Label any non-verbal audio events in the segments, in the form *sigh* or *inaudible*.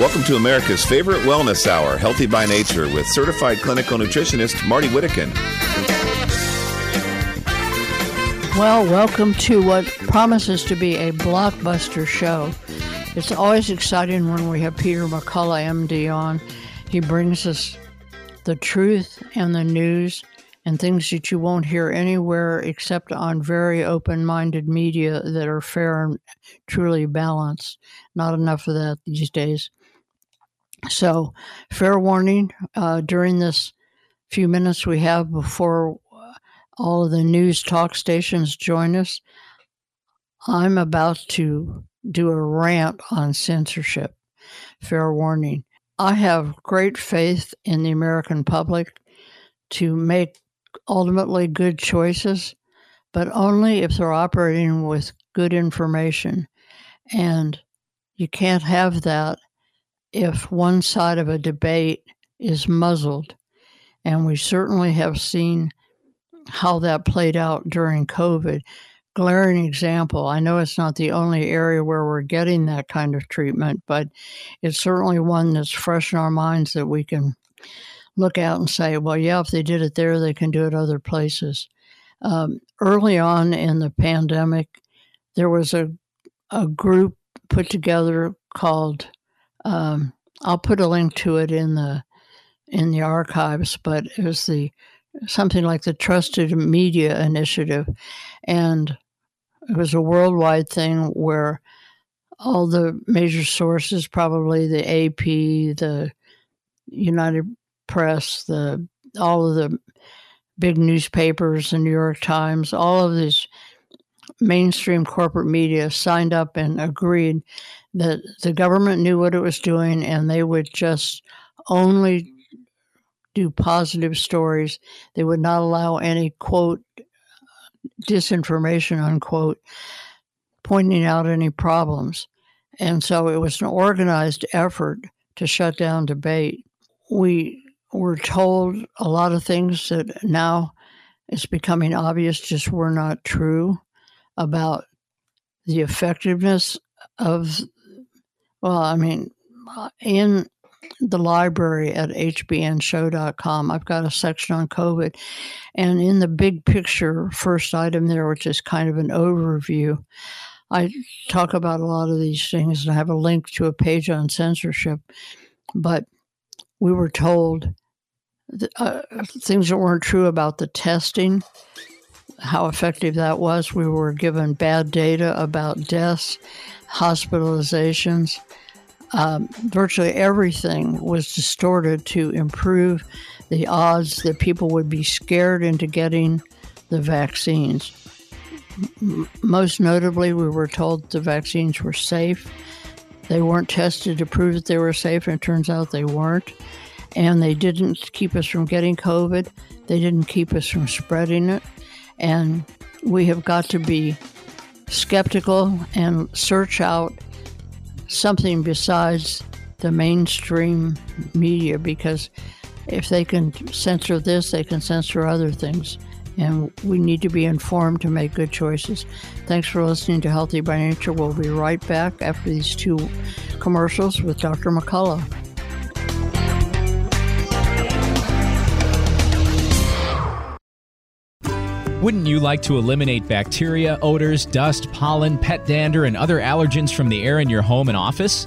Welcome to America's favorite wellness hour, Healthy by Nature, with certified clinical nutritionist Marty Whittekin. Well, welcome to what promises to be a blockbuster show. It's always exciting when we have Peter McCullough, MD, on. He brings us the truth and the news and things that you won't hear anywhere except on very open minded media that are fair and truly balanced. Not enough of that these days. So, fair warning uh, during this few minutes we have before uh, all of the news talk stations join us, I'm about to do a rant on censorship. Fair warning. I have great faith in the American public to make ultimately good choices, but only if they're operating with good information. And you can't have that if one side of a debate is muzzled. And we certainly have seen how that played out during COVID. Glaring example. I know it's not the only area where we're getting that kind of treatment, but it's certainly one that's fresh in our minds that we can look out and say, well, yeah, if they did it there, they can do it other places. Um, early on in the pandemic, there was a, a group put together called um, I'll put a link to it in the in the archives, but it was the something like the Trusted Media Initiative, and it was a worldwide thing where all the major sources, probably the AP, the United Press, the all of the big newspapers, the New York Times, all of these mainstream corporate media signed up and agreed that the government knew what it was doing and they would just only do positive stories. They would not allow any quote disinformation unquote pointing out any problems. And so it was an organized effort to shut down debate. We were told a lot of things that now it's becoming obvious just were not true about the effectiveness of well, I mean, in the library at hbnshow.com, I've got a section on COVID. And in the big picture, first item there, which is kind of an overview, I talk about a lot of these things and I have a link to a page on censorship. But we were told uh, things that weren't true about the testing, how effective that was. We were given bad data about deaths hospitalizations. Um, virtually everything was distorted to improve the odds that people would be scared into getting the vaccines. M- most notably, we were told the vaccines were safe. They weren't tested to prove that they were safe, and it turns out they weren't. And they didn't keep us from getting COVID, they didn't keep us from spreading it. And we have got to be skeptical and search out something besides the mainstream media because if they can censor this, they can censor other things. And we need to be informed to make good choices. Thanks for listening to Healthy by Nature. We'll be right back after these two commercials with Dr. McCullough. Wouldn't you like to eliminate bacteria, odors, dust, pollen, pet dander, and other allergens from the air in your home and office?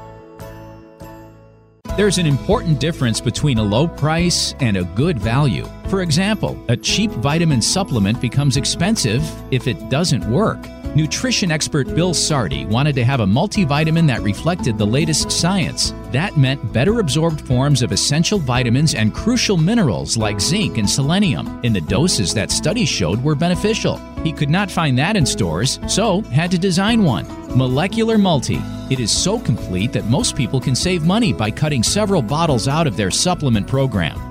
There's an important difference between a low price and a good value. For example, a cheap vitamin supplement becomes expensive if it doesn't work. Nutrition expert Bill Sardi wanted to have a multivitamin that reflected the latest science. That meant better absorbed forms of essential vitamins and crucial minerals like zinc and selenium in the doses that studies showed were beneficial. He could not find that in stores, so had to design one. Molecular Multi. It is so complete that most people can save money by cutting several bottles out of their supplement program.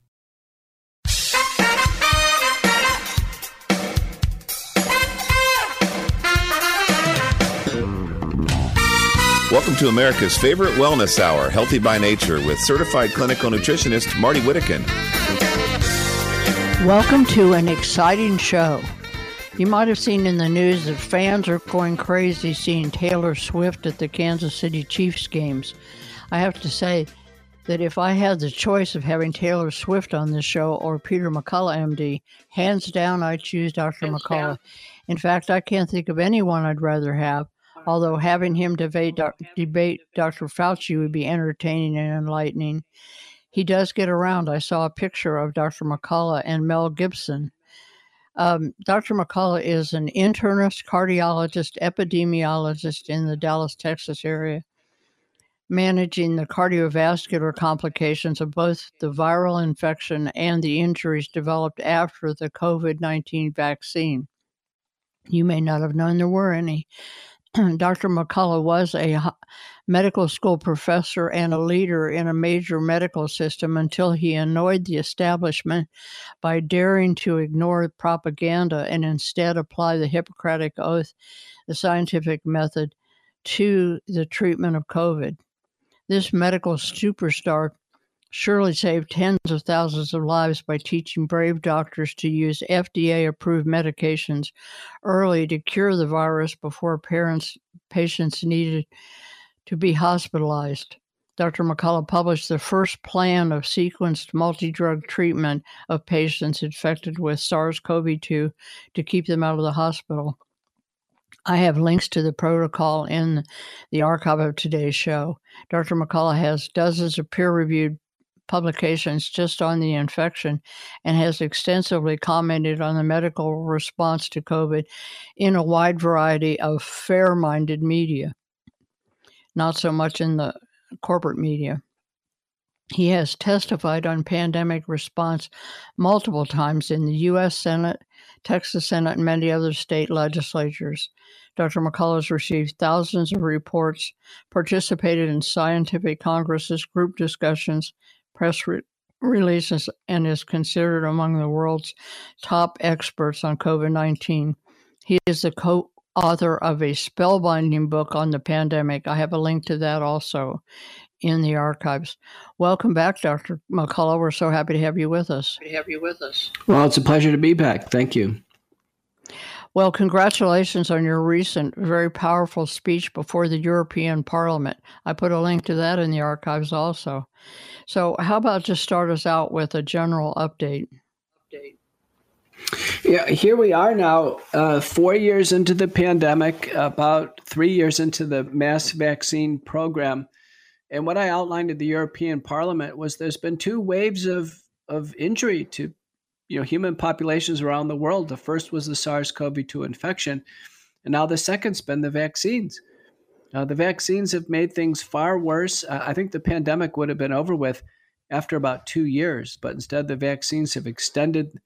Welcome to America's favorite wellness hour, Healthy by Nature, with certified clinical nutritionist Marty Whittekin. Welcome to an exciting show. You might have seen in the news that fans are going crazy seeing Taylor Swift at the Kansas City Chiefs games. I have to say that if I had the choice of having Taylor Swift on this show or Peter McCullough, MD, hands down, I'd choose Dr. Hands McCullough. Down. In fact, I can't think of anyone I'd rather have although having him debate, debate Dr. Fauci would be entertaining and enlightening. He does get around. I saw a picture of Dr. McCullough and Mel Gibson. Um, Dr. McCullough is an internist, cardiologist, epidemiologist in the Dallas, Texas area, managing the cardiovascular complications of both the viral infection and the injuries developed after the COVID 19 vaccine. You may not have known there were any. *clears throat* Dr. McCullough was a medical school professor and a leader in a major medical system until he annoyed the establishment by daring to ignore propaganda and instead apply the Hippocratic Oath, the scientific method, to the treatment of COVID. This medical superstar surely saved tens of thousands of lives by teaching brave doctors to use FDA approved medications early to cure the virus before parents patients needed to be hospitalized. Dr. McCullough published the first plan of sequenced multi drug treatment of patients infected with SARS CoV 2 to keep them out of the hospital. I have links to the protocol in the archive of today's show. Dr. McCullough has dozens of peer reviewed publications just on the infection and has extensively commented on the medical response to COVID in a wide variety of fair minded media, not so much in the corporate media. He has testified on pandemic response multiple times in the U.S. Senate, Texas Senate, and many other state legislatures. Dr. McCullough has received thousands of reports, participated in scientific congresses, group discussions, press re- releases and is considered among the world's top experts on COVID 19. He is the co author of a spellbinding book on the pandemic. I have a link to that also in the archives. Welcome back, Dr. McCullough. We're so happy to have you with us. To have you with us. Well, it's a pleasure to be back. Thank you. Well, congratulations on your recent, very powerful speech before the European Parliament. I put a link to that in the archives also. So, how about just start us out with a general update? Yeah, here we are now, uh, four years into the pandemic, about three years into the mass vaccine program. And what I outlined at the European Parliament was there's been two waves of, of injury to you know, human populations around the world. The first was the SARS CoV 2 infection, and now the second's been the vaccines. Uh, the vaccines have made things far worse. Uh, I think the pandemic would have been over with after about two years, but instead the vaccines have extended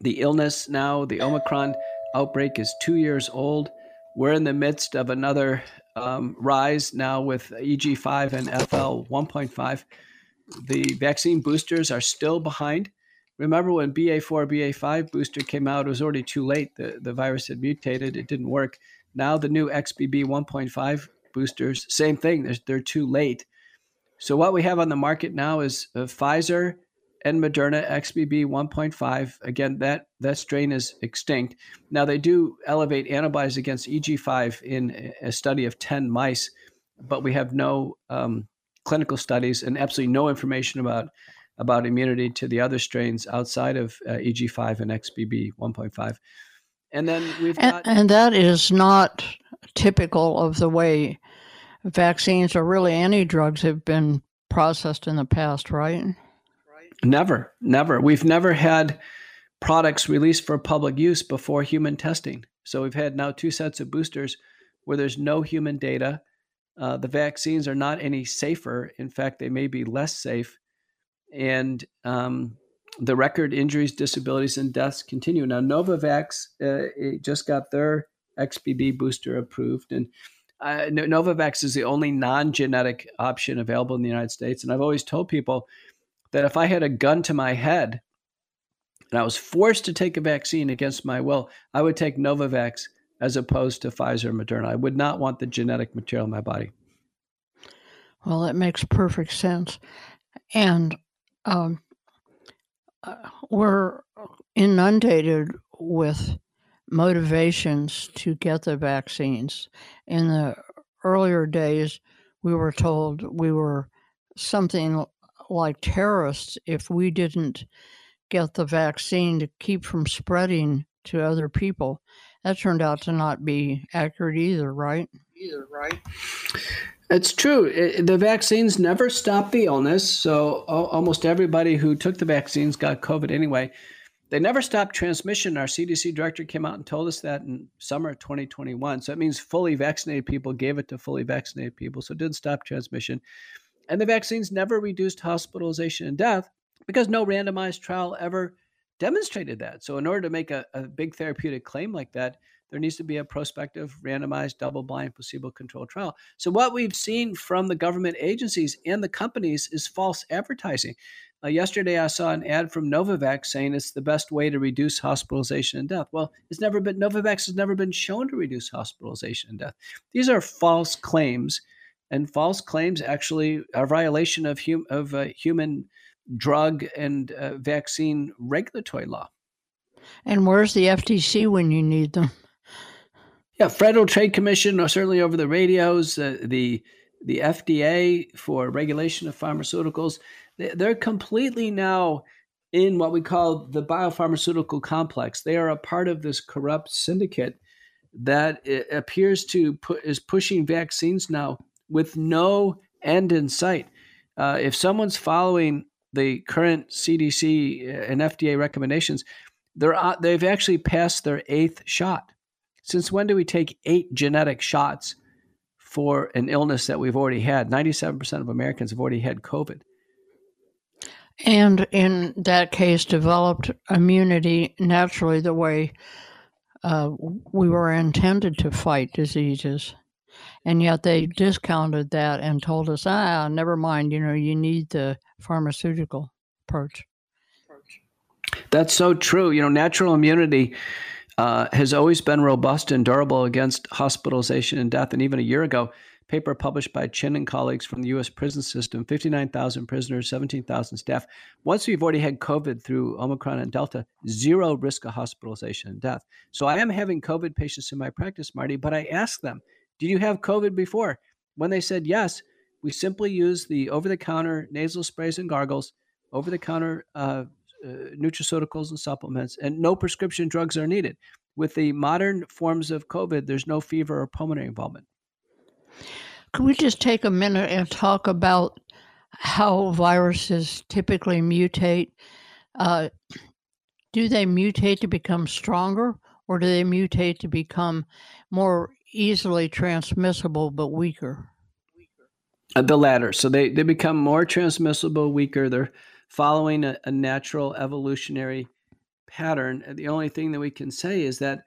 the illness now. The Omicron outbreak is two years old. We're in the midst of another um, rise now with EG5 and FL 1.5. The vaccine boosters are still behind. Remember when BA4, BA5 booster came out, it was already too late. The, the virus had mutated, it didn't work. Now the new XBB 1.5 boosters, same thing. They're, they're too late. So what we have on the market now is uh, Pfizer and Moderna XBB 1.5. Again, that that strain is extinct. Now they do elevate antibodies against EG5 in a study of 10 mice, but we have no um, clinical studies and absolutely no information about about immunity to the other strains outside of uh, EG5 and XBB 1.5. And then we've got. And, and that is not typical of the way vaccines or really any drugs have been processed in the past, right? Never, never. We've never had products released for public use before human testing. So we've had now two sets of boosters where there's no human data. Uh, the vaccines are not any safer. In fact, they may be less safe. And um, the record injuries, disabilities, and deaths continue. Now, Novavax uh, just got their XBB booster approved, and uh, Novavax is the only non-genetic option available in the United States. And I've always told people that if I had a gun to my head and I was forced to take a vaccine against my will, I would take Novavax as opposed to Pfizer and Moderna. I would not want the genetic material in my body. Well, that makes perfect sense. And um, uh, we're inundated with motivations to get the vaccines. In the earlier days, we were told we were something like terrorists if we didn't get the vaccine to keep from spreading to other people. That turned out to not be accurate either, right? Either, right? It's true. It, the vaccines never stop the illness. So almost everybody who took the vaccines got COVID anyway. They never stopped transmission. Our CDC director came out and told us that in summer 2021. So it means fully vaccinated people gave it to fully vaccinated people. So it didn't stop transmission. And the vaccines never reduced hospitalization and death because no randomized trial ever demonstrated that. So, in order to make a, a big therapeutic claim like that, there needs to be a prospective, randomized, double blind, placebo controlled trial. So, what we've seen from the government agencies and the companies is false advertising. Uh, yesterday, I saw an ad from Novavax saying it's the best way to reduce hospitalization and death. Well, it's never been Novavax has never been shown to reduce hospitalization and death. These are false claims and false claims actually are violation of, hum, of uh, human drug and uh, vaccine regulatory law. And where's the FTC when you need them? Yeah, Federal Trade Commission, or certainly over the radios, uh, the the FDA for regulation of pharmaceuticals, they're completely now in what we call the biopharmaceutical complex. They are a part of this corrupt syndicate that appears to put is pushing vaccines now with no end in sight. Uh, if someone's following the current CDC and FDA recommendations, they're uh, they've actually passed their eighth shot. Since when do we take eight genetic shots for an illness that we've already had? Ninety-seven percent of Americans have already had COVID. And in that case, developed immunity naturally the way uh, we were intended to fight diseases and yet they discounted that and told us, ah, never mind. You know, you need the pharmaceutical approach. That's so true. You know, natural immunity uh, has always been robust and durable against hospitalization and death. And even a year ago, paper published by Chin and colleagues from the U.S. prison system, 59,000 prisoners, 17,000 staff. Once we've already had COVID through Omicron and Delta, zero risk of hospitalization and death. So I am having COVID patients in my practice, Marty, but I ask them, did you have COVID before? When they said yes, we simply use the over the counter nasal sprays and gargles, over the counter uh, uh, nutraceuticals and supplements, and no prescription drugs are needed. With the modern forms of COVID, there's no fever or pulmonary involvement. Could we just take a minute and talk about how viruses typically mutate? Uh, do they mutate to become stronger, or do they mutate to become more easily transmissible but weaker? Uh, the latter. So they, they become more transmissible, weaker. They're following a, a natural evolutionary pattern. The only thing that we can say is that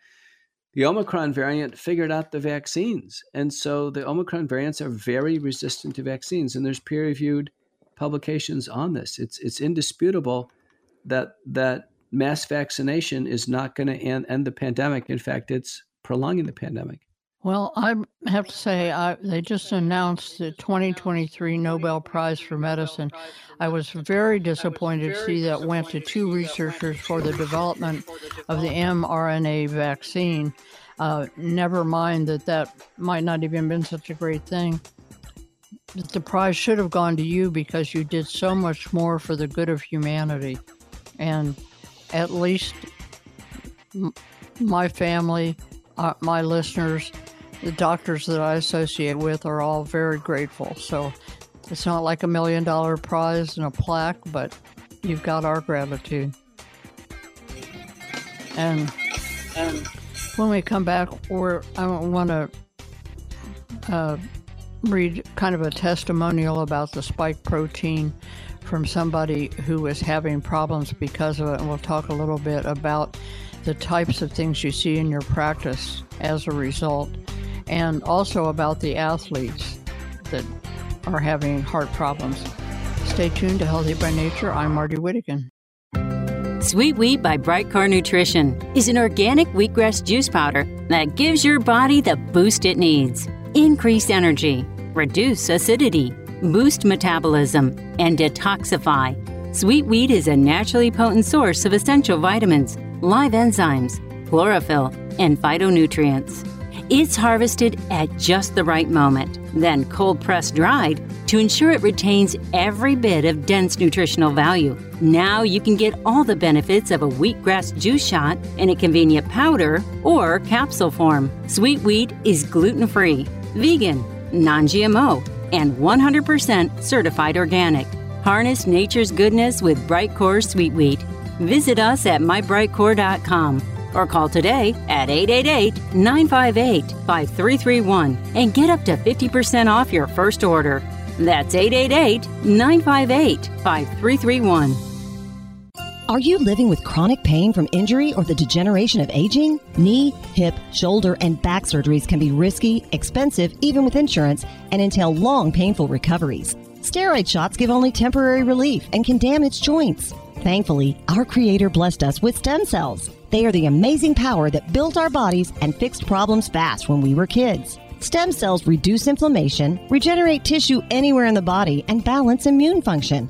the Omicron variant figured out the vaccines. And so the Omicron variants are very resistant to vaccines. And there's peer reviewed publications on this. It's, it's indisputable that, that mass vaccination is not going to end, end the pandemic. In fact, it's prolonging the pandemic. Well, I have to say, I, they just announced the 2023 Nobel Prize for Medicine. I was very disappointed to see that went to two researchers for the development of the mRNA vaccine. Uh, never mind that that might not even been such a great thing. The prize should have gone to you because you did so much more for the good of humanity. And at least my family, uh, my listeners, the doctors that I associate with are all very grateful. So it's not like a million dollar prize and a plaque, but you've got our gratitude. And, and when we come back, we're, I want to uh, read kind of a testimonial about the spike protein from somebody who is having problems because of it. And we'll talk a little bit about the types of things you see in your practice as a result and also about the athletes that are having heart problems. Stay tuned to Healthy by Nature. I'm Marty Whittekin. Sweet Wheat by Brightcore Nutrition is an organic wheatgrass juice powder that gives your body the boost it needs. Increase energy, reduce acidity, boost metabolism, and detoxify. Sweet wheat is a naturally potent source of essential vitamins, live enzymes, chlorophyll, and phytonutrients. It's harvested at just the right moment, then cold pressed dried to ensure it retains every bit of dense nutritional value. Now you can get all the benefits of a wheatgrass juice shot in a convenient powder or capsule form. Sweet wheat is gluten free, vegan, non GMO, and 100% certified organic. Harness nature's goodness with Brightcore Sweet Wheat. Visit us at mybrightcore.com or call today at 888 958 5331 and get up to 50% off your first order. That's 888 958 5331. Are you living with chronic pain from injury or the degeneration of aging? Knee, hip, shoulder, and back surgeries can be risky, expensive, even with insurance, and entail long, painful recoveries. Steroid shots give only temporary relief and can damage joints. Thankfully, our Creator blessed us with stem cells. They are the amazing power that built our bodies and fixed problems fast when we were kids. Stem cells reduce inflammation, regenerate tissue anywhere in the body, and balance immune function.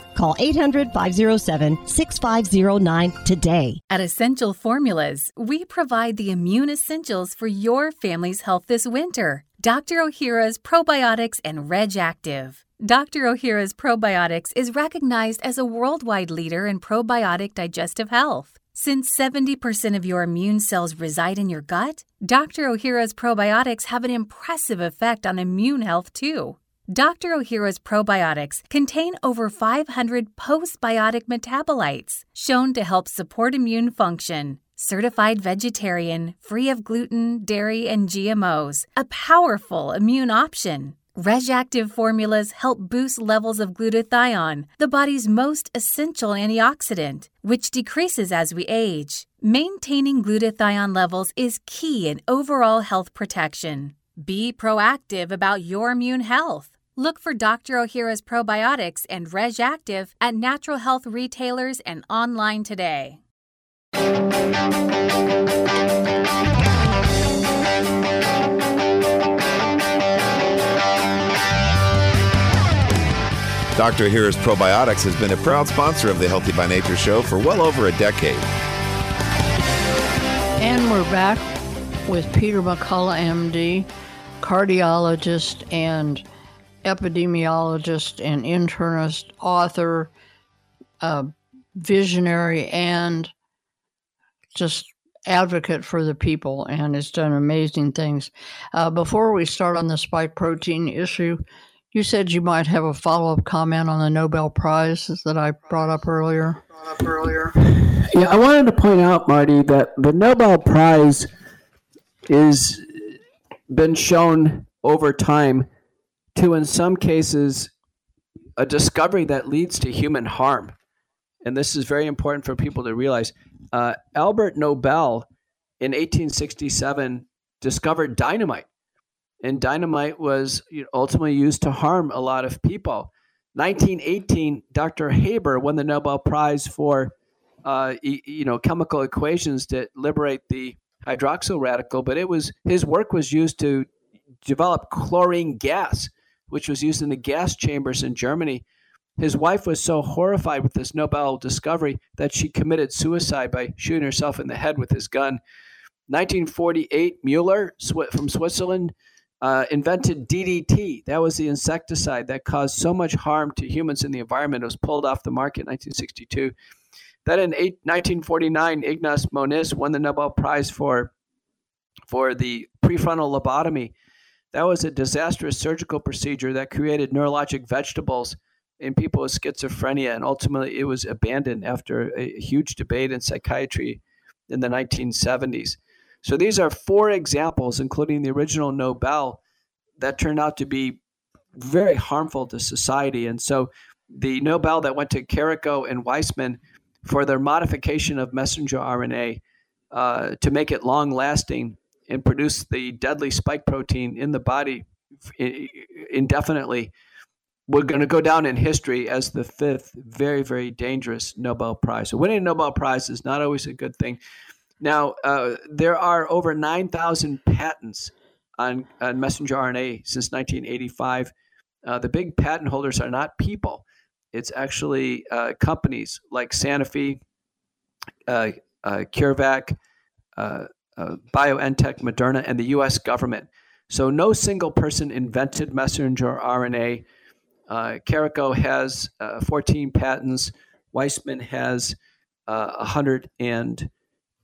Call 800 507 6509 today. At Essential Formulas, we provide the immune essentials for your family's health this winter. Dr. O'Hara's Probiotics and Reg Active. Dr. O'Hara's Probiotics is recognized as a worldwide leader in probiotic digestive health. Since 70% of your immune cells reside in your gut, Dr. O'Hara's probiotics have an impressive effect on immune health too. Dr. O'Hara's probiotics contain over 500 postbiotic metabolites shown to help support immune function. Certified vegetarian, free of gluten, dairy, and GMOs, a powerful immune option. RegActive formulas help boost levels of glutathione, the body's most essential antioxidant, which decreases as we age. Maintaining glutathione levels is key in overall health protection. Be proactive about your immune health. Look for Dr. O'Hara's probiotics and Reg Active at natural health retailers and online today. Dr. O'Hara's Probiotics has been a proud sponsor of the Healthy by Nature show for well over a decade. And we're back with Peter McCullough, MD, cardiologist and epidemiologist and internist, author, uh, visionary, and just advocate for the people and has done amazing things. Uh, before we start on the spike protein issue, you said you might have a follow up comment on the Nobel Prize that I brought up earlier. Brought up earlier. Yeah, I wanted to point out, Marty, that the Nobel Prize is been shown over time to, in some cases, a discovery that leads to human harm. And this is very important for people to realize. Uh, Albert Nobel in 1867 discovered dynamite, and dynamite was ultimately used to harm a lot of people. 1918, Dr. Haber won the Nobel Prize for uh, you know chemical equations to liberate the hydroxyl radical, but it was his work was used to develop chlorine gas, which was used in the gas chambers in Germany. His wife was so horrified with this Nobel discovery that she committed suicide by shooting herself in the head with his gun. 1948, Mueller from Switzerland uh, invented DDT. That was the insecticide that caused so much harm to humans in the environment. It was pulled off the market in 1962. Then in eight, 1949, Ignaz Moniz won the Nobel Prize for, for the prefrontal lobotomy. That was a disastrous surgical procedure that created neurologic vegetables in people with schizophrenia, and ultimately it was abandoned after a huge debate in psychiatry in the 1970s. So these are four examples, including the original Nobel, that turned out to be very harmful to society. And so the Nobel that went to Karikó and Weissman for their modification of messenger RNA uh, to make it long lasting and produce the deadly spike protein in the body indefinitely, we're going to go down in history as the fifth very, very dangerous Nobel Prize. So, winning a Nobel Prize is not always a good thing. Now, uh, there are over 9,000 patents on, on messenger RNA since 1985. Uh, the big patent holders are not people, it's actually uh, companies like Sanofi, uh, uh, CureVac, uh, uh, BioNTech, Moderna, and the U.S. government. So no single person invented messenger RNA. Uh, Karikó has 14 patents. Weissman has 100 and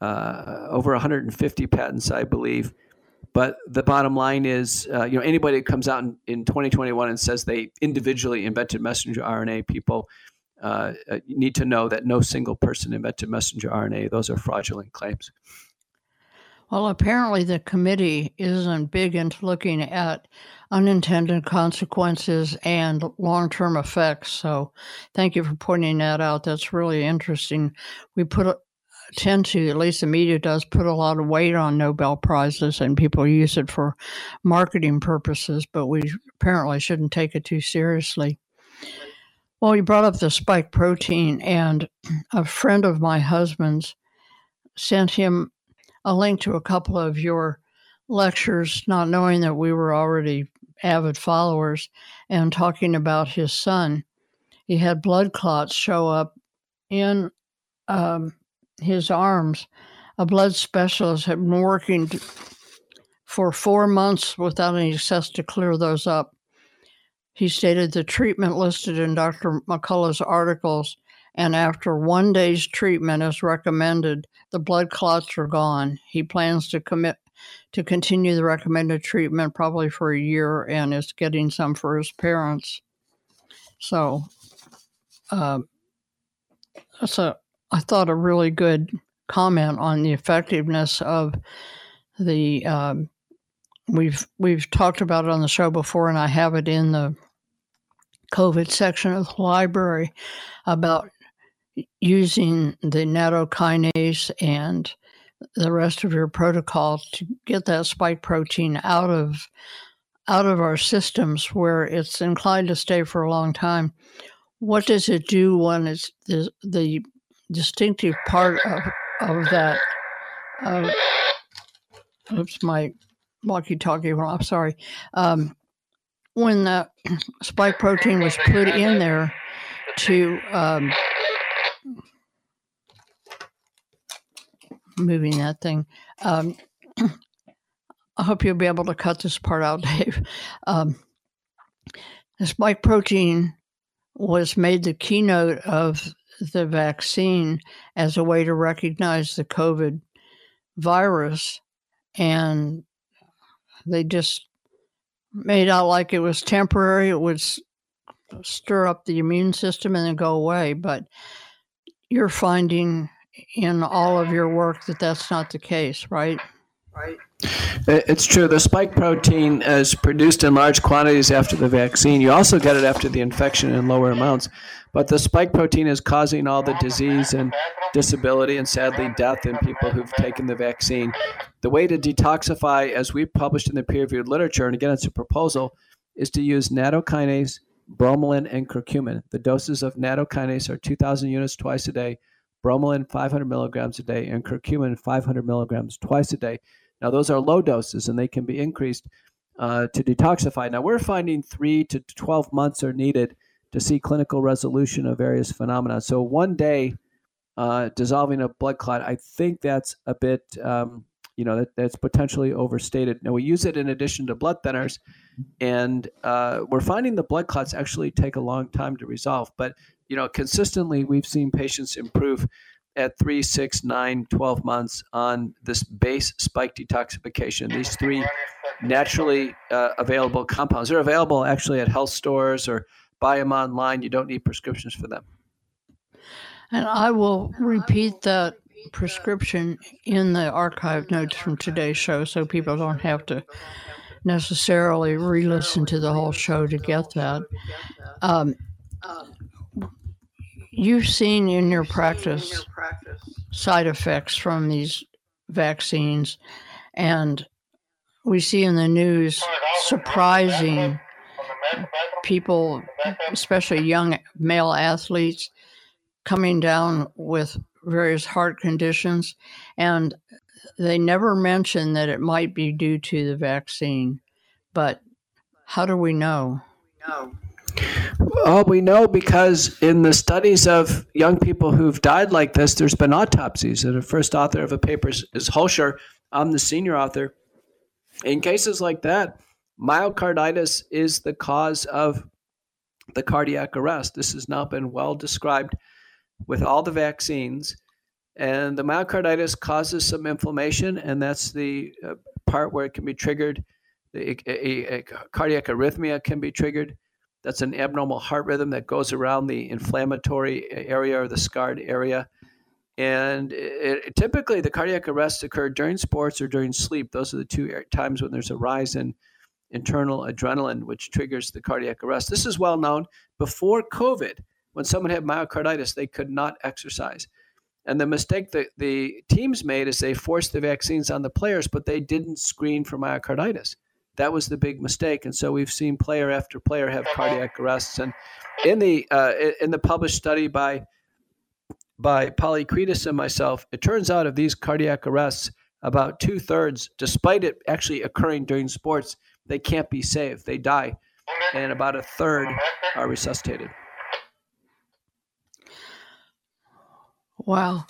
over 150 patents, I believe. But the bottom line is, uh, you know, anybody that comes out in, in 2021 and says they individually invented messenger RNA, people uh, uh, need to know that no single person invented messenger RNA. Those are fraudulent claims. Well, apparently the committee isn't big into looking at unintended consequences and long term effects. So thank you for pointing that out. That's really interesting. We put tend to, at least the media does, put a lot of weight on Nobel Prizes and people use it for marketing purposes, but we apparently shouldn't take it too seriously. Well, you brought up the spike protein, and a friend of my husband's sent him a link to a couple of your lectures, not knowing that we were already avid followers, and talking about his son. He had blood clots show up in um, his arms. A blood specialist had been working for four months without any success to clear those up. He stated the treatment listed in Dr. McCullough's articles, and after one day's treatment as recommended, the blood clots are gone. He plans to commit to continue the recommended treatment probably for a year and is getting some for his parents. So, uh, that's a I thought, a really good comment on the effectiveness of the. Um, we've we've talked about it on the show before, and I have it in the COVID section of the library about using the nattokinase and the rest of your protocol to get that spike protein out of out of our systems where it's inclined to stay for a long time. What does it do when it's the, the distinctive part of, of that. Uh, oops, my walkie-talkie went off. Sorry. Um, when the spike protein was put in there to um, moving that thing. Um, I hope you'll be able to cut this part out, *laughs* Dave. Um, the spike protein was made the keynote of the vaccine as a way to recognize the COVID virus. And they just made out like it was temporary. It would stir up the immune system and then go away. But you're finding in all of your work that that's not the case, right? right? It's true. The spike protein is produced in large quantities after the vaccine. You also get it after the infection in lower amounts. But the spike protein is causing all the disease and disability and sadly death in people who've taken the vaccine. The way to detoxify, as we've published in the peer reviewed literature, and again, it's a proposal, is to use nattokinase, bromelain, and curcumin. The doses of nattokinase are 2,000 units twice a day, bromelain 500 milligrams a day, and curcumin 500 milligrams twice a day. Now, those are low doses and they can be increased uh, to detoxify. Now, we're finding three to 12 months are needed to see clinical resolution of various phenomena. So, one day uh, dissolving a blood clot, I think that's a bit, um, you know, that, that's potentially overstated. Now, we use it in addition to blood thinners, and uh, we're finding the blood clots actually take a long time to resolve. But, you know, consistently, we've seen patients improve at three, six, nine, 12 months on this base spike detoxification. These three naturally uh, available compounds. They're available actually at health stores or buy them online. You don't need prescriptions for them. And I will repeat that prescription in the archive notes from today's show so people don't have to necessarily re listen to the whole show to get that. Um, you've seen in your practice side effects from these vaccines, and we see in the news surprising people, especially young male athletes, coming down with various heart conditions, and they never mention that it might be due to the vaccine. But how do we know? No. Well, we know because in the studies of young people who've died like this, there's been autopsies. And the first author of a paper is, is Hulscher. I'm the senior author. In cases like that, myocarditis is the cause of the cardiac arrest. This has now been well described with all the vaccines. And the myocarditis causes some inflammation, and that's the uh, part where it can be triggered. A, a, a cardiac arrhythmia can be triggered that's an abnormal heart rhythm that goes around the inflammatory area or the scarred area. And it, it, typically, the cardiac arrests occur during sports or during sleep. Those are the two times when there's a rise in internal adrenaline, which triggers the cardiac arrest. This is well known. Before COVID, when someone had myocarditis, they could not exercise. And the mistake that the teams made is they forced the vaccines on the players, but they didn't screen for myocarditis. That was the big mistake, and so we've seen player after player have cardiac arrests. And in the uh, in the published study by by Polykretis and myself, it turns out of these cardiac arrests, about two thirds, despite it actually occurring during sports, they can't be saved. They die, and about a third are resuscitated. Wow.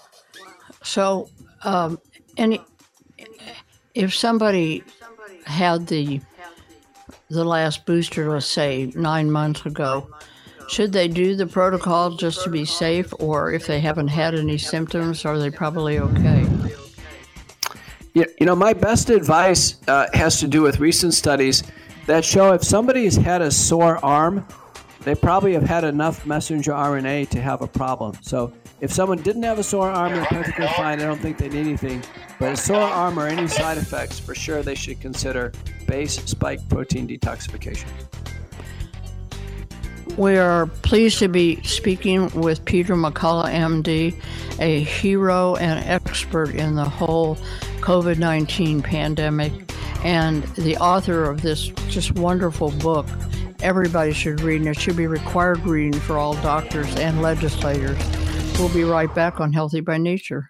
So, um, any if somebody had the the last booster, let's say nine months ago, should they do the protocol just to be safe, or if they haven't had any symptoms, are they probably okay? Yeah, you know, my best advice uh, has to do with recent studies that show if somebody's had a sore arm, they probably have had enough messenger RNA to have a problem. So if someone didn't have a sore arm, they're perfectly fine. I don't think they need anything. But a sore arm or any side effects, for sure they should consider base spike protein detoxification. We are pleased to be speaking with Peter McCullough, MD, a hero and expert in the whole COVID 19 pandemic, and the author of this just wonderful book. Everybody should read, and it should be required reading for all doctors and legislators. We'll be right back on Healthy by Nature.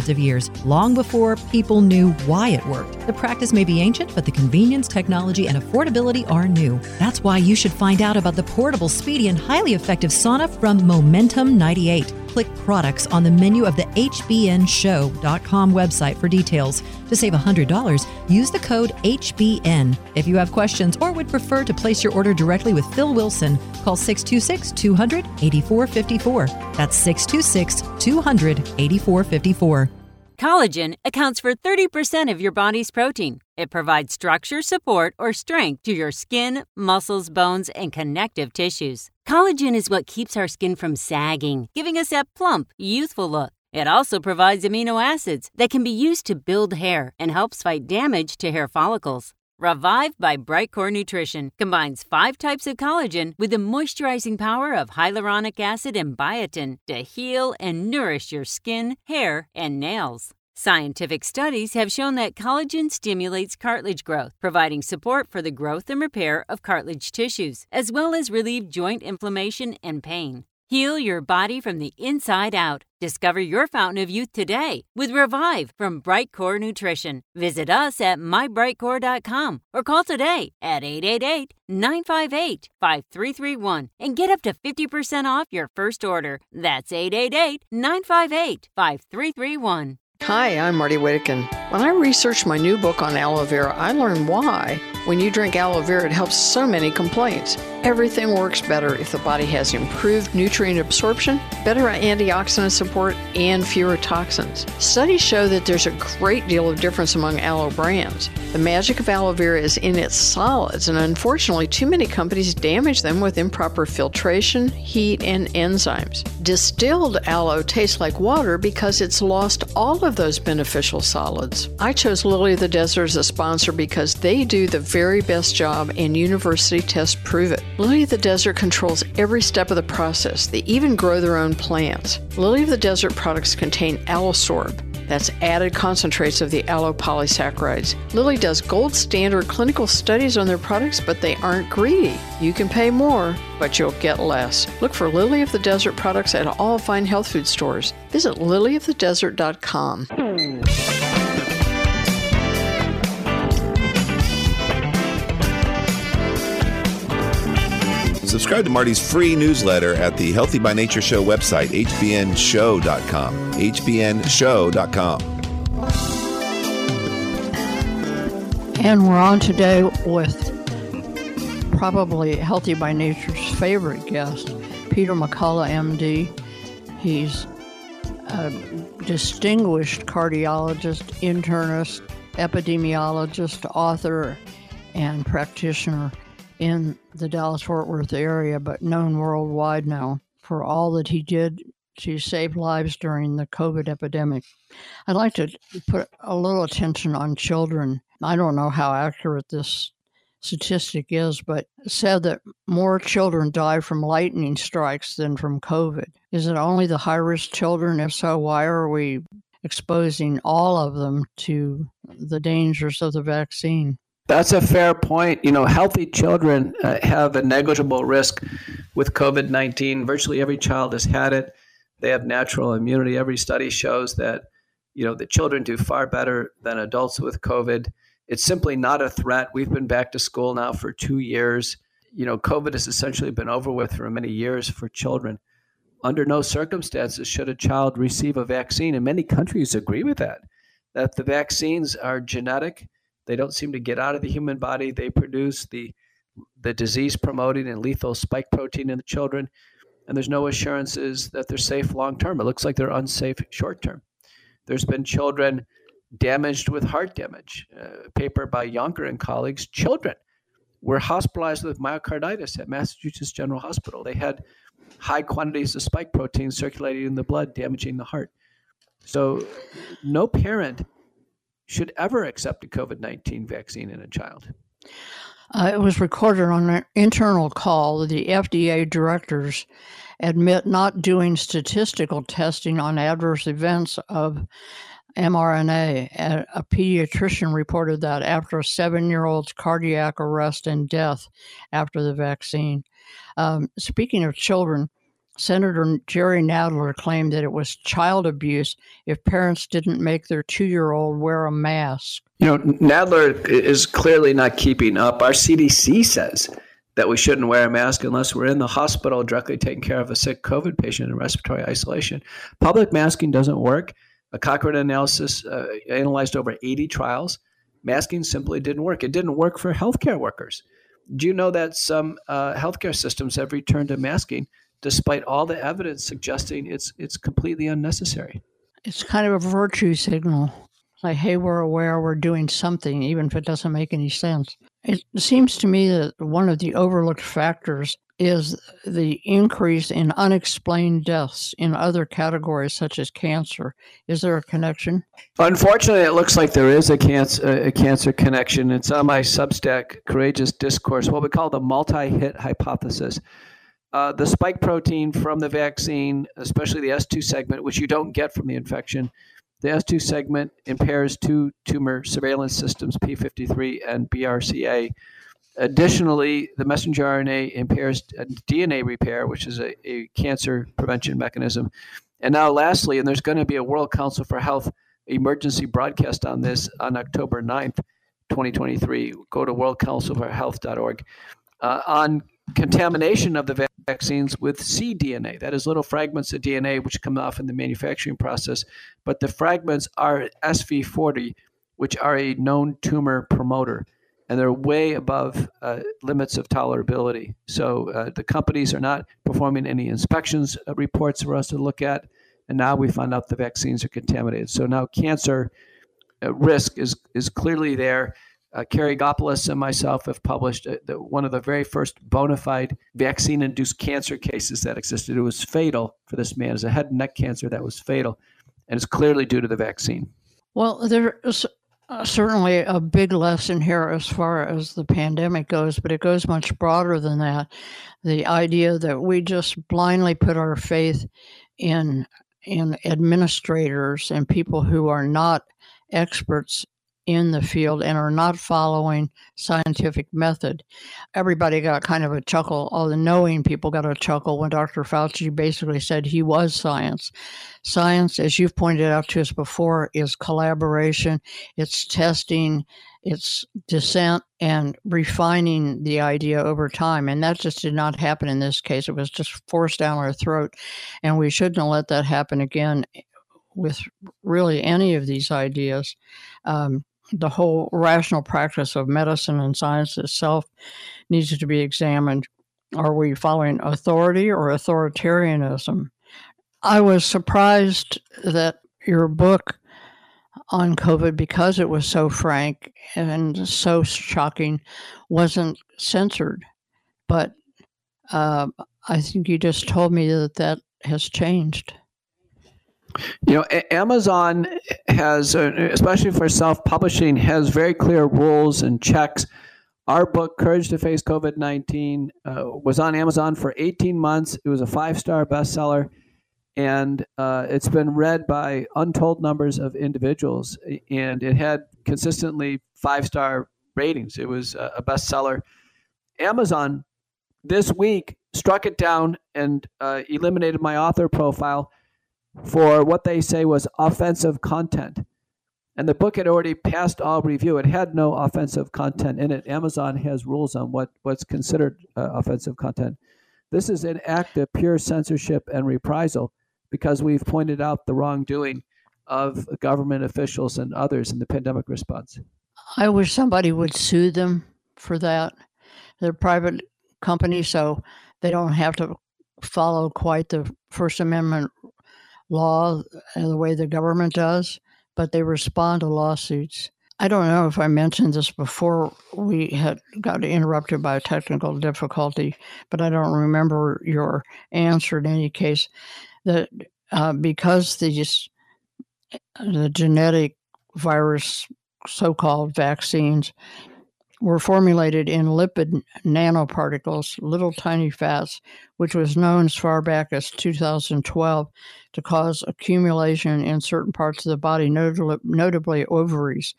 hundreds of years, long before people knew why it worked. The practice may be ancient, but the convenience, technology, and affordability are new. That's why you should find out about the portable, speedy, and highly effective sauna from Momentum 98. Click products on the menu of the HBNShow.com website for details. To save $100, use the code HBN. If you have questions or would prefer to place your order directly with Phil Wilson, call 626 200 8454. That's 626 200 8454. Collagen accounts for 30% of your body's protein. It provides structure, support, or strength to your skin, muscles, bones, and connective tissues. Collagen is what keeps our skin from sagging, giving us that plump, youthful look. It also provides amino acids that can be used to build hair and helps fight damage to hair follicles. Revive by Brightcore Nutrition combines five types of collagen with the moisturizing power of hyaluronic acid and biotin to heal and nourish your skin, hair, and nails. Scientific studies have shown that collagen stimulates cartilage growth, providing support for the growth and repair of cartilage tissues, as well as relieve joint inflammation and pain. Heal your body from the inside out. Discover your fountain of youth today with Revive from Brightcore Nutrition. Visit us at mybrightcore.com or call today at 888 958 5331 and get up to 50% off your first order. That's 888 958 5331. Hi, I'm Marty Whittekin. When I researched my new book on aloe vera, I learned why. When you drink aloe vera, it helps so many complaints. Everything works better if the body has improved nutrient absorption, better antioxidant support, and fewer toxins. Studies show that there's a great deal of difference among aloe brands. The magic of aloe vera is in its solids, and unfortunately, too many companies damage them with improper filtration, heat, and enzymes. Distilled aloe tastes like water because it's lost all of those beneficial solids. I chose Lily of the Desert as a sponsor because they do the very best job, and university tests prove it. Lily of the Desert controls every step of the process. They even grow their own plants. Lily of the Desert products contain Aloesorb. That's added concentrates of the aloe polysaccharides. Lily does gold standard clinical studies on their products, but they aren't greedy. You can pay more, but you'll get less. Look for Lily of the Desert products at all fine health food stores. Visit lilyofthedesert.com. Subscribe to Marty's free newsletter at the Healthy by Nature Show website, hbnshow.com. hbnshow.com. And we're on today with probably Healthy by Nature's favorite guest, Peter McCullough, MD. He's a distinguished cardiologist, internist, epidemiologist, author, and practitioner in the Dallas Fort Worth area, but known worldwide now for all that he did to save lives during the COVID epidemic. I'd like to put a little attention on children. I don't know how accurate this statistic is, but said that more children die from lightning strikes than from COVID. Is it only the high risk children? If so, why are we exposing all of them to the dangers of the vaccine? That's a fair point. You know, healthy children uh, have a negligible risk with COVID 19. Virtually every child has had it. They have natural immunity. Every study shows that, you know, the children do far better than adults with COVID. It's simply not a threat. We've been back to school now for two years. You know, COVID has essentially been over with for many years for children. Under no circumstances should a child receive a vaccine, and many countries agree with that, that the vaccines are genetic they don't seem to get out of the human body. They produce the the disease promoting and lethal spike protein in the children, and there's no assurances that they're safe long term. It looks like they're unsafe short term. There's been children damaged with heart damage. Uh, a paper by Yonker and colleagues. Children were hospitalized with myocarditis at Massachusetts General Hospital. They had high quantities of spike protein circulating in the blood, damaging the heart. So, no parent should ever accept a COVID 19 vaccine in a child. Uh, it was recorded on an internal call. The FDA directors admit not doing statistical testing on adverse events of mRNA. A, a pediatrician reported that after a seven year old's cardiac arrest and death after the vaccine. Um, speaking of children, Senator Jerry Nadler claimed that it was child abuse if parents didn't make their two year old wear a mask. You know, Nadler is clearly not keeping up. Our CDC says that we shouldn't wear a mask unless we're in the hospital directly taking care of a sick COVID patient in respiratory isolation. Public masking doesn't work. A Cochrane analysis uh, analyzed over 80 trials. Masking simply didn't work. It didn't work for healthcare workers. Do you know that some uh, healthcare systems have returned to masking despite all the evidence suggesting it's it's completely unnecessary? It's kind of a virtue signal. Like, hey, we're aware we're doing something, even if it doesn't make any sense. It seems to me that one of the overlooked factors is the increase in unexplained deaths in other categories such as cancer. Is there a connection? Unfortunately, it looks like there is a cancer a cancer connection. It's on my Substack, Courageous Discourse, what we call the multi-hit hypothesis. Uh, the spike protein from the vaccine, especially the S2 segment, which you don't get from the infection, the S2 segment impairs two tumor surveillance systems, P53 and BRCA. Additionally, the messenger RNA impairs DNA repair, which is a, a cancer prevention mechanism. And now, lastly, and there's going to be a World Council for Health emergency broadcast on this on October 9th, 2023. Go to worldcouncilforhealth.org. Uh, on contamination of the vaccines with cDNA. That is little fragments of DNA which come off in the manufacturing process, but the fragments are SV40, which are a known tumor promoter, and they're way above uh, limits of tolerability. So uh, the companies are not performing any inspections uh, reports for us to look at, and now we find out the vaccines are contaminated. So now cancer uh, risk is is clearly there uh, Kyriakopoulos and myself have published uh, the, one of the very first bona fide vaccine induced cancer cases that existed. It was fatal for this man. It's a head and neck cancer that was fatal, and it's clearly due to the vaccine. Well, there is uh, certainly a big lesson here as far as the pandemic goes, but it goes much broader than that. The idea that we just blindly put our faith in in administrators and people who are not experts in the field and are not following scientific method. Everybody got kind of a chuckle. All the knowing people got a chuckle when Dr. Fauci basically said he was science. Science, as you've pointed out to us before, is collaboration, it's testing, it's dissent and refining the idea over time. And that just did not happen in this case. It was just forced down our throat. And we shouldn't let that happen again with really any of these ideas. Um, the whole rational practice of medicine and science itself needs to be examined. Are we following authority or authoritarianism? I was surprised that your book on COVID, because it was so frank and so shocking, wasn't censored. But uh, I think you just told me that that has changed. You know, Amazon has, uh, especially for self publishing, has very clear rules and checks. Our book, Courage to Face COVID 19, uh, was on Amazon for 18 months. It was a five star bestseller, and uh, it's been read by untold numbers of individuals. And it had consistently five star ratings. It was a bestseller. Amazon this week struck it down and uh, eliminated my author profile for what they say was offensive content. And the book had already passed all review. It had no offensive content in it. Amazon has rules on what, what's considered uh, offensive content. This is an act of pure censorship and reprisal because we've pointed out the wrongdoing of government officials and others in the pandemic response. I wish somebody would sue them for that. They're private companies, so they don't have to follow quite the First Amendment law and the way the government does, but they respond to lawsuits. I don't know if I mentioned this before we had got interrupted by a technical difficulty, but I don't remember your answer in any case. That uh, because these the genetic virus so-called vaccines were formulated in lipid nanoparticles, little tiny fats, which was known as far back as 2012 to cause accumulation in certain parts of the body, notably, ovaries.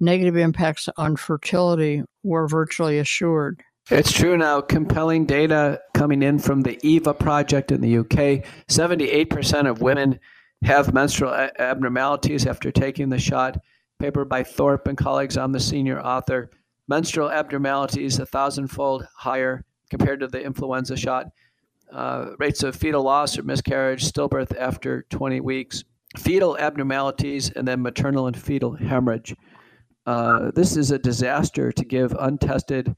Negative impacts on fertility were virtually assured. It's true now. Compelling data coming in from the EVA project in the UK. 78% of women have menstrual abnormalities after taking the shot. Paper by Thorpe and colleagues. I'm the senior author menstrual abnormalities a thousandfold higher compared to the influenza shot. Uh, rates of fetal loss or miscarriage, stillbirth after 20 weeks, fetal abnormalities, and then maternal and fetal hemorrhage. Uh, this is a disaster to give untested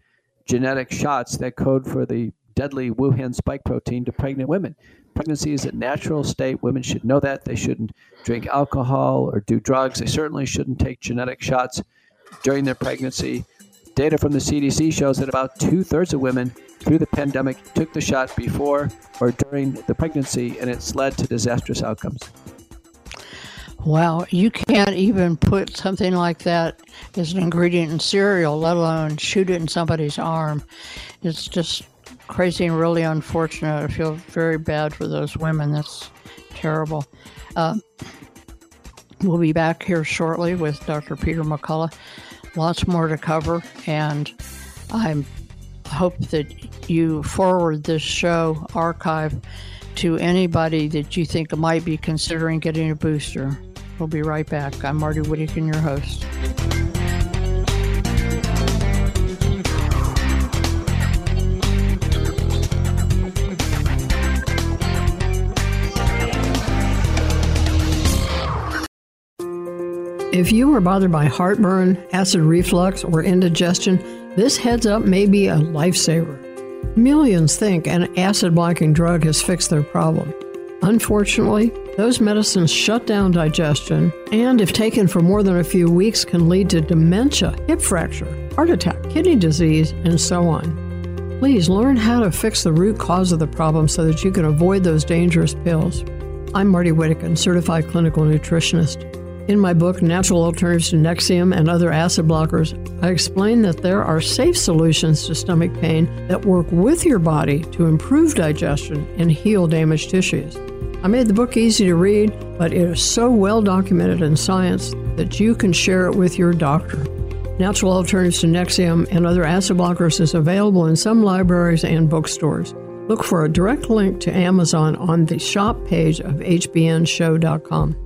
genetic shots that code for the deadly Wuhan spike protein to pregnant women. Pregnancy is a natural state. Women should know that. They shouldn't drink alcohol or do drugs. They certainly shouldn't take genetic shots during their pregnancy. Data from the CDC shows that about two thirds of women through the pandemic took the shot before or during the pregnancy, and it's led to disastrous outcomes. Wow, you can't even put something like that as an ingredient in cereal, let alone shoot it in somebody's arm. It's just crazy and really unfortunate. I feel very bad for those women. That's terrible. Uh, we'll be back here shortly with Dr. Peter McCullough. Lots more to cover, and I hope that you forward this show archive to anybody that you think might be considering getting a booster. We'll be right back. I'm Marty Whittekin, your host. If you are bothered by heartburn, acid reflux, or indigestion, this heads up may be a lifesaver. Millions think an acid blocking drug has fixed their problem. Unfortunately, those medicines shut down digestion and, if taken for more than a few weeks, can lead to dementia, hip fracture, heart attack, kidney disease, and so on. Please learn how to fix the root cause of the problem so that you can avoid those dangerous pills. I'm Marty Whittekin, certified clinical nutritionist. In my book, Natural Alternatives to Nexium and Other Acid Blockers, I explain that there are safe solutions to stomach pain that work with your body to improve digestion and heal damaged tissues. I made the book easy to read, but it is so well documented in science that you can share it with your doctor. Natural Alternatives to Nexium and Other Acid Blockers is available in some libraries and bookstores. Look for a direct link to Amazon on the shop page of hbnshow.com.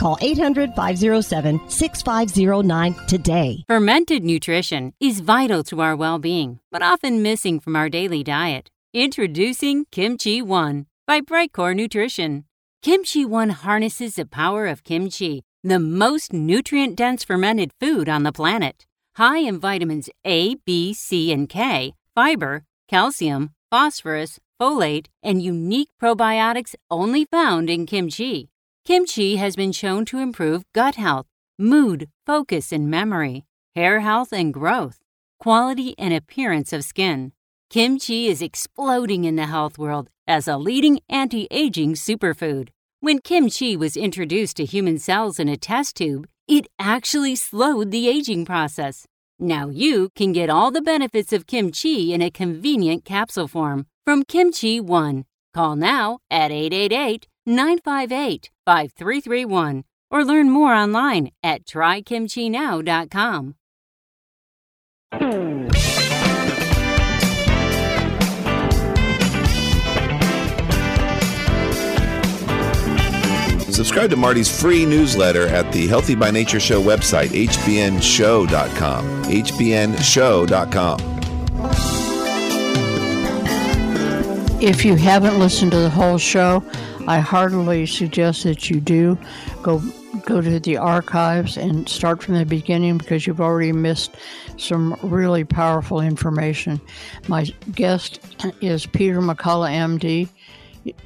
Call 800 507 6509 today. Fermented nutrition is vital to our well being, but often missing from our daily diet. Introducing Kimchi One by Brightcore Nutrition. Kimchi One harnesses the power of kimchi, the most nutrient dense fermented food on the planet. High in vitamins A, B, C, and K, fiber, calcium, phosphorus, folate, and unique probiotics only found in kimchi. Kimchi has been shown to improve gut health, mood, focus, and memory, hair health and growth, quality and appearance of skin. Kimchi is exploding in the health world as a leading anti aging superfood. When kimchi was introduced to human cells in a test tube, it actually slowed the aging process. Now you can get all the benefits of kimchi in a convenient capsule form from Kimchi One. Call now at 888 958 5331 or learn more online at trykimchinow.com. Subscribe to Marty's free newsletter at the Healthy by Nature Show website, hbnshow.com. hbnshow.com. If you haven't listened to the whole show, I heartily suggest that you do go go to the archives and start from the beginning because you've already missed some really powerful information. My guest is Peter McCullough, MD.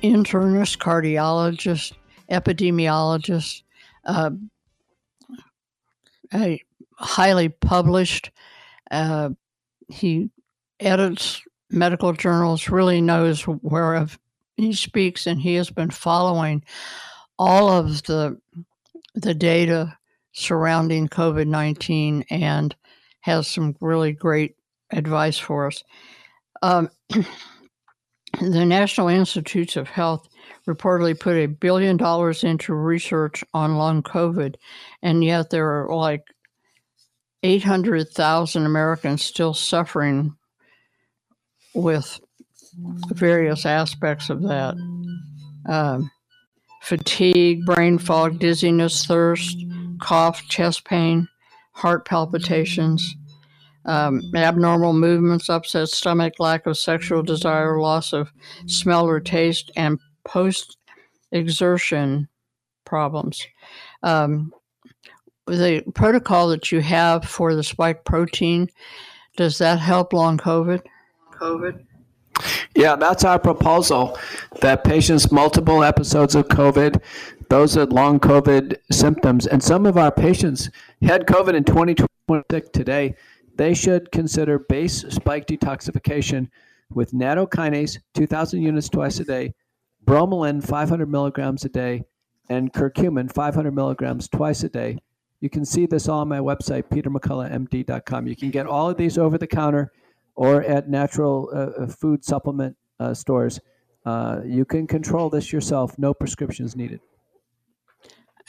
internist, cardiologist, epidemiologist, uh, a highly published. Uh, he edits medical journals, really knows where he speaks, and he has been following all of the the data surrounding COVID nineteen and has some really great advice for us. Um, *clears throat* the National Institutes of Health reportedly put a billion dollars into research on long COVID, and yet there are like 800,000 Americans still suffering with various aspects of that um, fatigue, brain fog, dizziness, thirst, cough, chest pain, heart palpitations, um, abnormal movements, upset stomach, lack of sexual desire, loss of smell or taste, and post exertion problems. Um, the protocol that you have for the spike protein, does that help long COVID? COVID? Yeah, that's our proposal that patients multiple episodes of COVID, those are long COVID symptoms, and some of our patients had COVID in 2026 today. They should consider base spike detoxification with nattokinase, 2,000 units twice a day, bromelain, 500 milligrams a day, and curcumin, 500 milligrams twice a day. You can see this all on my website, petermcculloughmd.com. You can get all of these over the counter or at natural uh, uh, food supplement uh, stores. Uh, you can control this yourself, no prescriptions needed.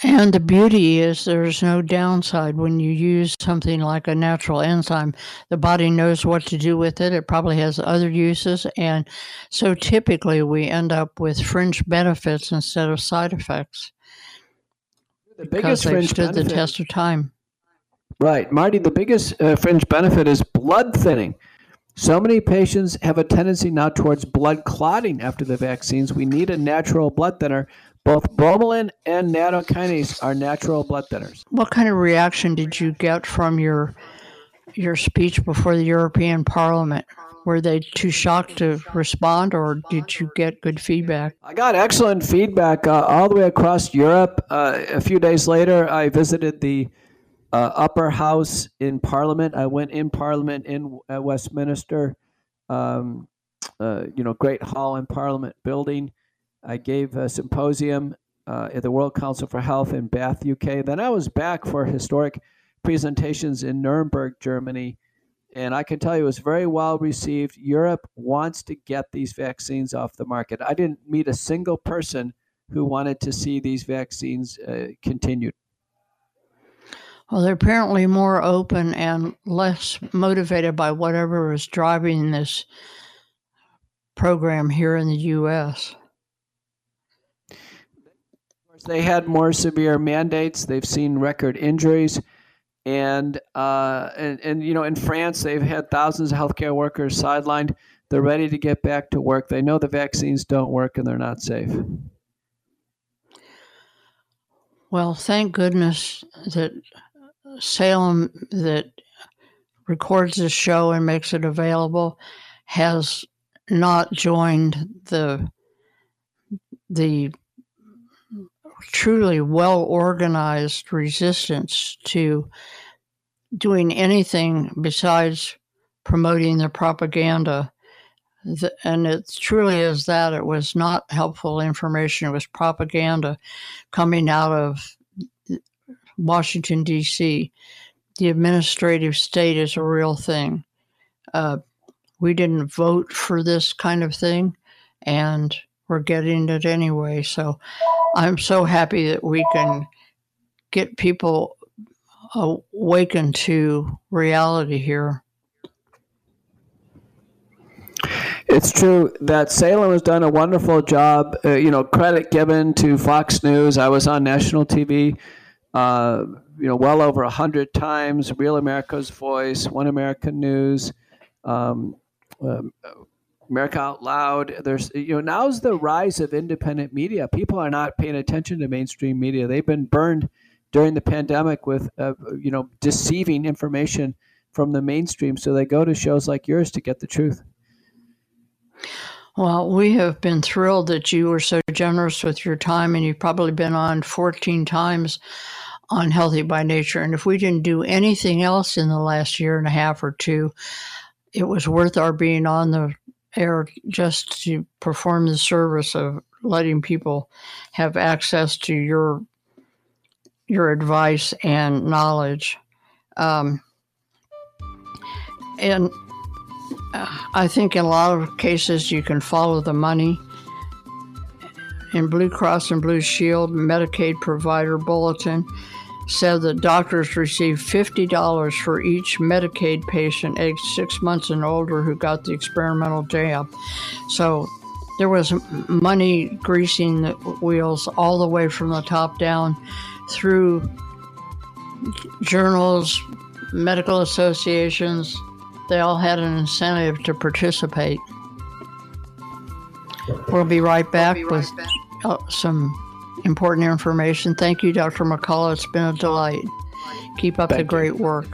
And the beauty is there's no downside when you use something like a natural enzyme. The body knows what to do with it. It probably has other uses. And so typically we end up with fringe benefits instead of side effects. The biggest fringe stood benefit, the test of time. Right. Marty, the biggest uh, fringe benefit is blood thinning. So many patients have a tendency now towards blood clotting after the vaccines. We need a natural blood thinner. Both bromelain and nattokinase are natural blood thinners. What kind of reaction did you get from your your speech before the European Parliament? Were they too shocked to respond, or did you get good feedback? I got excellent feedback uh, all the way across Europe. Uh, a few days later, I visited the uh, upper house in Parliament. I went in Parliament in uh, Westminster, um, uh, you know, Great Hall in Parliament building. I gave a symposium uh, at the World Council for Health in Bath, UK. Then I was back for historic presentations in Nuremberg, Germany. And I can tell you it was very well received. Europe wants to get these vaccines off the market. I didn't meet a single person who wanted to see these vaccines uh, continued. Well, they're apparently more open and less motivated by whatever is driving this program here in the U.S. They had more severe mandates. They've seen record injuries. And, uh, and, and, you know, in France, they've had thousands of healthcare workers sidelined. They're ready to get back to work. They know the vaccines don't work and they're not safe. Well, thank goodness that Salem that records this show and makes it available has not joined the the truly well organized resistance to doing anything besides promoting the propaganda. And it truly is that it was not helpful information, it was propaganda coming out of Washington, D.C. The administrative state is a real thing. Uh, we didn't vote for this kind of thing, and we're getting it anyway. So I'm so happy that we can get people awakened to reality here. It's true that Salem has done a wonderful job. Uh, you know, credit given to Fox News. I was on national TV uh, you know, well over a hundred times. Real America's Voice, One American News, um, um, America Out Loud. There's, you know, now's the rise of independent media. People are not paying attention to mainstream media. They've been burned during the pandemic with, uh, you know, deceiving information from the mainstream. So they go to shows like yours to get the truth. Well, we have been thrilled that you were so generous with your time, and you've probably been on 14 times on Healthy by Nature. And if we didn't do anything else in the last year and a half or two, it was worth our being on the air just to perform the service of letting people have access to your your advice and knowledge. Um, and uh, I think in a lot of cases you can follow the money. In Blue Cross and Blue Shield Medicaid Provider Bulletin, said that doctors received $50 for each Medicaid patient aged six months and older who got the experimental jab. So there was money greasing the wheels all the way from the top down through journals, medical associations. They all had an incentive to participate. We'll be right back we'll be right with back. Uh, some important information. Thank you, Dr. McCullough. It's been a delight. Keep up Thank the great you. work.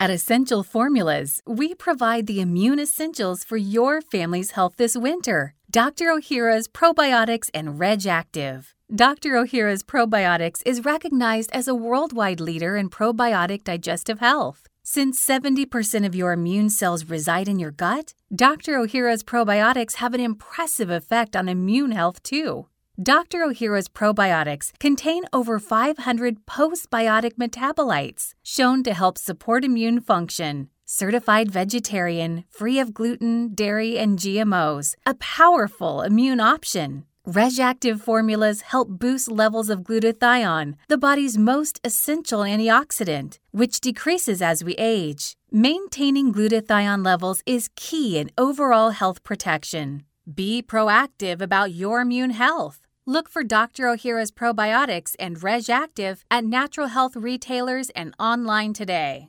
At Essential Formulas, we provide the immune essentials for your family's health this winter. Dr. Ohhira's Probiotics and Reg Active. Dr. Ohhira's Probiotics is recognized as a worldwide leader in probiotic digestive health. Since 70% of your immune cells reside in your gut, Dr. Ohhira's probiotics have an impressive effect on immune health too. Dr. Ohhira's probiotics contain over 500 postbiotic metabolites shown to help support immune function certified vegetarian, free of gluten, dairy, and GMOs, a powerful immune option. RegActive formulas help boost levels of glutathione, the body's most essential antioxidant, which decreases as we age. Maintaining glutathione levels is key in overall health protection. Be proactive about your immune health. Look for Dr. Ohhira's probiotics and RegActive at natural health retailers and online today.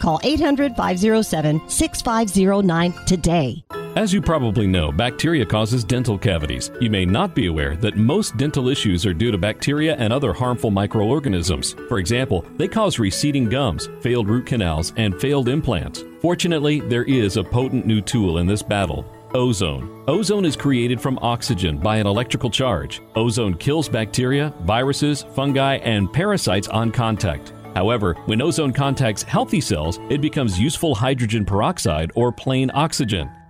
Call 800 507 6509 today. As you probably know, bacteria causes dental cavities. You may not be aware that most dental issues are due to bacteria and other harmful microorganisms. For example, they cause receding gums, failed root canals, and failed implants. Fortunately, there is a potent new tool in this battle ozone. Ozone is created from oxygen by an electrical charge. Ozone kills bacteria, viruses, fungi, and parasites on contact. However, when ozone contacts healthy cells, it becomes useful hydrogen peroxide or plain oxygen.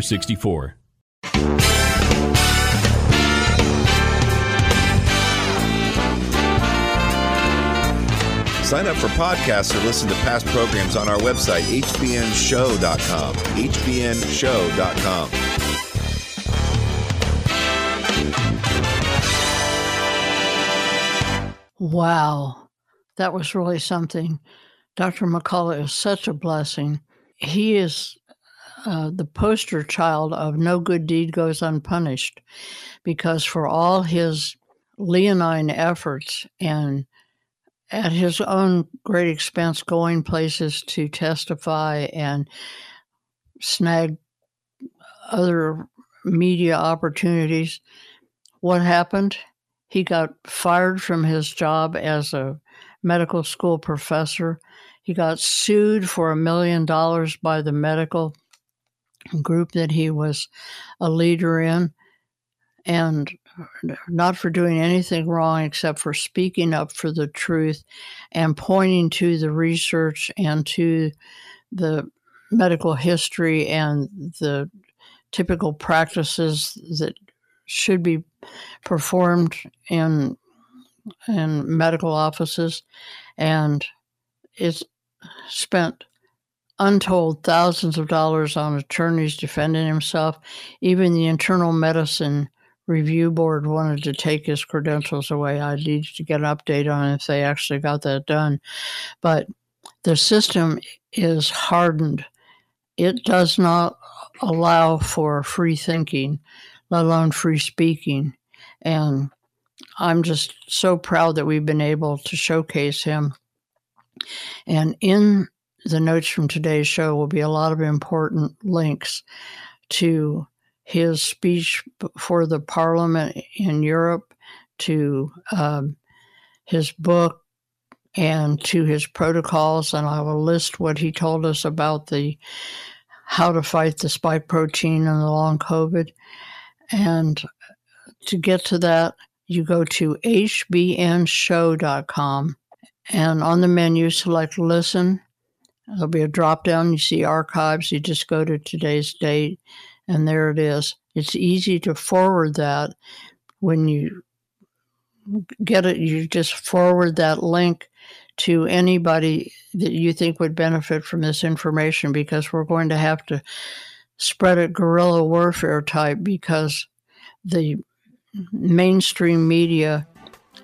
464. Sign up for podcasts or listen to past programs on our website, hbnshow.com. hbnshow.com. Wow, that was really something. Dr. McCullough is such a blessing. He is uh, the poster child of no good deed goes unpunished because for all his leonine efforts and at his own great expense going places to testify and snag other media opportunities. What happened? He got fired from his job as a medical school professor. He got sued for a million dollars by the medical group that he was a leader in. And not for doing anything wrong except for speaking up for the truth and pointing to the research and to the medical history and the typical practices that should be performed in in medical offices and is spent untold thousands of dollars on attorneys defending himself even the internal medicine review board wanted to take his credentials away. I need to get an update on if they actually got that done. But the system is hardened. It does not allow for free thinking, let alone free speaking. And I'm just so proud that we've been able to showcase him. And in the notes from today's show will be a lot of important links to his speech for the parliament in Europe, to um, his book, and to his protocols. And I will list what he told us about the how to fight the spike protein and the long COVID. And to get to that, you go to hbnshow.com and on the menu select listen. There'll be a drop down. You see archives. You just go to today's date and there it is. It's easy to forward that when you get it, you just forward that link to anybody that you think would benefit from this information because we're going to have to spread it guerrilla warfare type because the mainstream media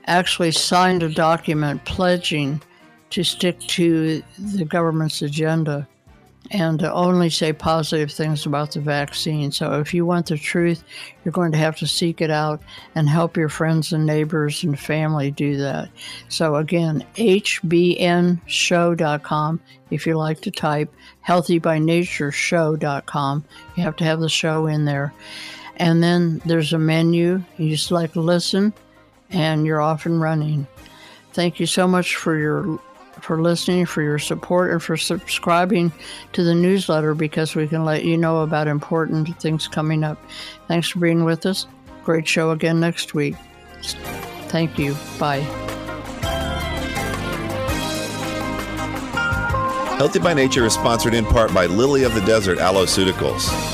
actually signed a document pledging to stick to the government's agenda and to only say positive things about the vaccine. So if you want the truth, you're going to have to seek it out and help your friends and neighbors and family do that. So again, hbnshow.com if you like to type healthybynatureshow.com. You have to have the show in there. And then there's a menu. You just select listen and you're off and running. Thank you so much for your for listening, for your support, and for subscribing to the newsletter because we can let you know about important things coming up. Thanks for being with us. Great show again next week. Thank you. Bye. Healthy by Nature is sponsored in part by Lily of the Desert Aloe-Ceuticals.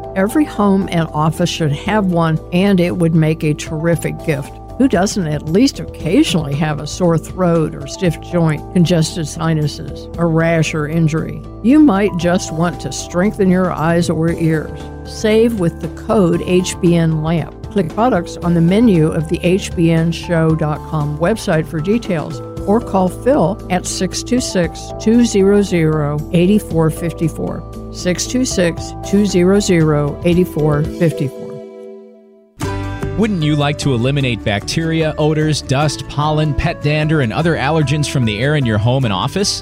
Every home and office should have one, and it would make a terrific gift. Who doesn't at least occasionally have a sore throat or stiff joint, congested sinuses, a rash or injury? You might just want to strengthen your eyes or ears. Save with the code HBNLAMP. Click products on the menu of the HBNShow.com website for details or call Phil at 626 200 8454. 626 200 8454. Wouldn't you like to eliminate bacteria, odors, dust, pollen, pet dander, and other allergens from the air in your home and office?